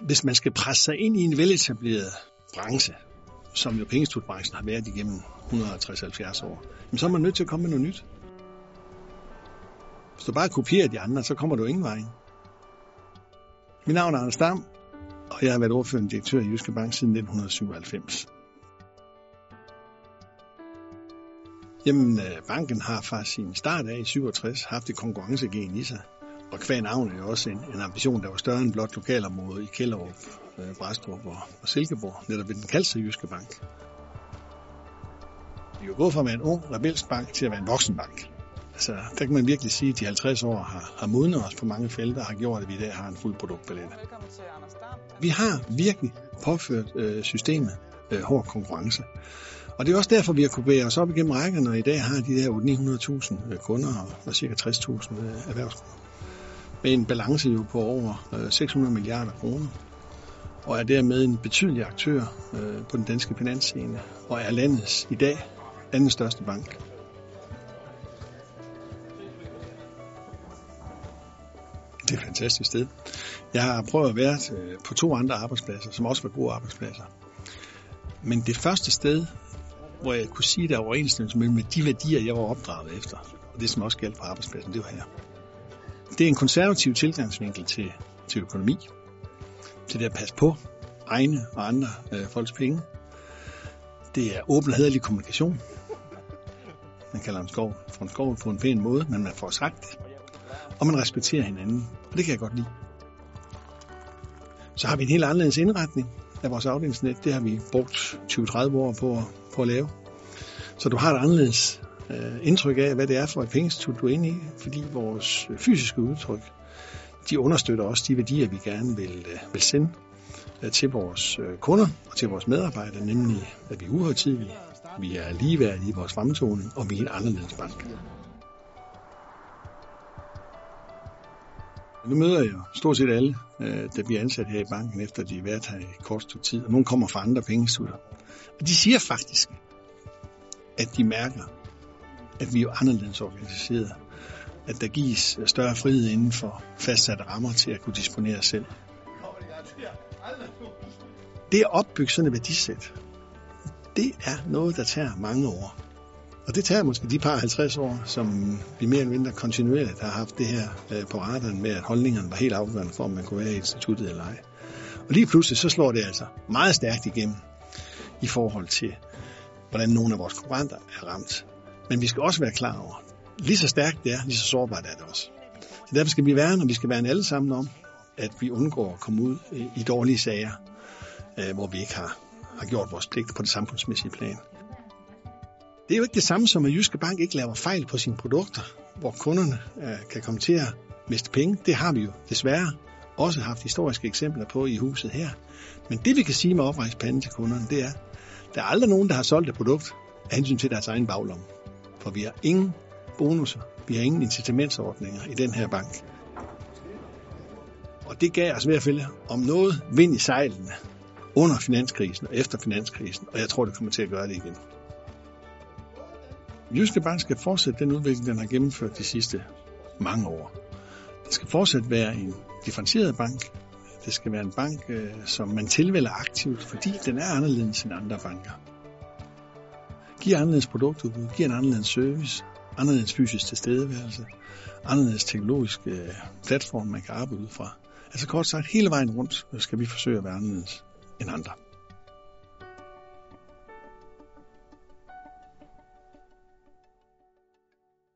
hvis man skal presse sig ind i en veletableret branche, som jo pengestudbranchen har været igennem 160-70 år, så er man nødt til at komme med noget nyt. Hvis du bare kopierer de andre, så kommer du ingen vej. Mit navn er Anders Dam, og jeg har været ordførende direktør i Jyske Bank siden 1997. Jamen, øh, banken har fra sin start af i 67 haft et konkurrencegen i sig. Og kvæg navn er jo også en, en ambition, der var større end blot lokalområdet i Kjellerup, øh, Bræstrup og, og Silkeborg, netop ved den kaldte Jyske Bank. Vi er jo gået fra at være en ung, rebelsk bank til at være en voksenbank. Altså, der kan man virkelig sige, at de 50 år har, har modnet os på mange felter og har gjort, at vi i dag har en fuld produktpalet. Vi har virkelig påført øh, systemet øh, hård konkurrence. Og det er også derfor, vi har kunne bevæge os op igennem rækkerne, og i dag har de der 900.000 øh, kunder og ca. 60.000 øh, erhvervskunder. Med en balance jo på over øh, 600 milliarder kroner, og er dermed en betydelig aktør øh, på den danske finansscene, og er landets i dag anden største bank. Det er et fantastisk sted. Jeg har prøvet at være øh, på to andre arbejdspladser, som også var gode arbejdspladser. Men det første sted, hvor jeg kunne sige, der er overensstemmelse mellem de værdier, jeg var opdraget efter, og det som også galt på arbejdspladsen, det var her. Det er en konservativ tilgangsvinkel til, til økonomi, til det at passe på egne og andre øh, folks penge. Det er åben og hederlig kommunikation. Man kalder en skov for en skov på en pæn måde, men man får sagt det. Og man respekterer hinanden, og det kan jeg godt lide. Så har vi en helt anderledes indretning af vores afdelingsnet. Det har vi brugt 20-30 år på, på at lave. Så du har et anderledes øh, indtryk af, hvad det er for et pengeinstitut, du er inde i, fordi vores øh, fysiske udtryk, de understøtter også de værdier, vi gerne vil, øh, vil sende øh, til vores øh, kunder og til vores medarbejdere, nemlig at vi er uhøjtidelige, vi er ligeværdige i vores fremtoning, og vi er en anderledes bank. Nu møder jeg stort set alle, øh, der bliver ansat her i banken, efter de har været her i kort stykke tid, og nogle kommer fra andre pengestudier. Og de siger faktisk, at de mærker, at vi er anderledes organiseret, at der gives større frihed inden for fastsatte rammer til at kunne disponere selv. Det at opbygge sådan et værdisæt, det er noget, der tager mange år. Og det tager måske de par 50 år, som vi mere eller mindre kontinuerligt har haft det her øh, på radaren med, at holdningerne var helt afgørende for, om man kunne være i instituttet eller ej. Og lige pludselig så slår det altså meget stærkt igennem i forhold til, hvordan nogle af vores konkurrenter er ramt. Men vi skal også være klar over, lige så stærkt det er, lige så sårbart er det også. Så derfor skal vi være, og vi skal være alle sammen om, at vi undgår at komme ud i dårlige sager, øh, hvor vi ikke har, har gjort vores pligt på det samfundsmæssige plan. Det er jo ikke det samme som, at Jyske Bank ikke laver fejl på sine produkter, hvor kunderne øh, kan komme til at miste penge. Det har vi jo desværre også haft historiske eksempler på i huset her. Men det vi kan sige med oprejspanden til kunderne, det er, der er aldrig nogen, der har solgt et produkt af hensyn til deres egen baglomme. For vi har ingen bonusser, vi har ingen incitamentsordninger i den her bank. Og det gav os i hvert fald om noget vind i sejlene under finanskrisen og efter finanskrisen, og jeg tror, det kommer til at gøre det igen. Jyske Bank skal fortsætte den udvikling, den har gennemført de sidste mange år. Det skal fortsat være en differentieret bank. Det skal være en bank, øh, som man tilvælger aktivt, fordi den er anderledes end andre banker. Giver anderledes produktudbud, giver en anderledes service, anderledes fysisk tilstedeværelse, anderledes teknologisk øh, platform, man kan arbejde ud fra. Altså kort sagt, hele vejen rundt skal vi forsøge at være anderledes end andre.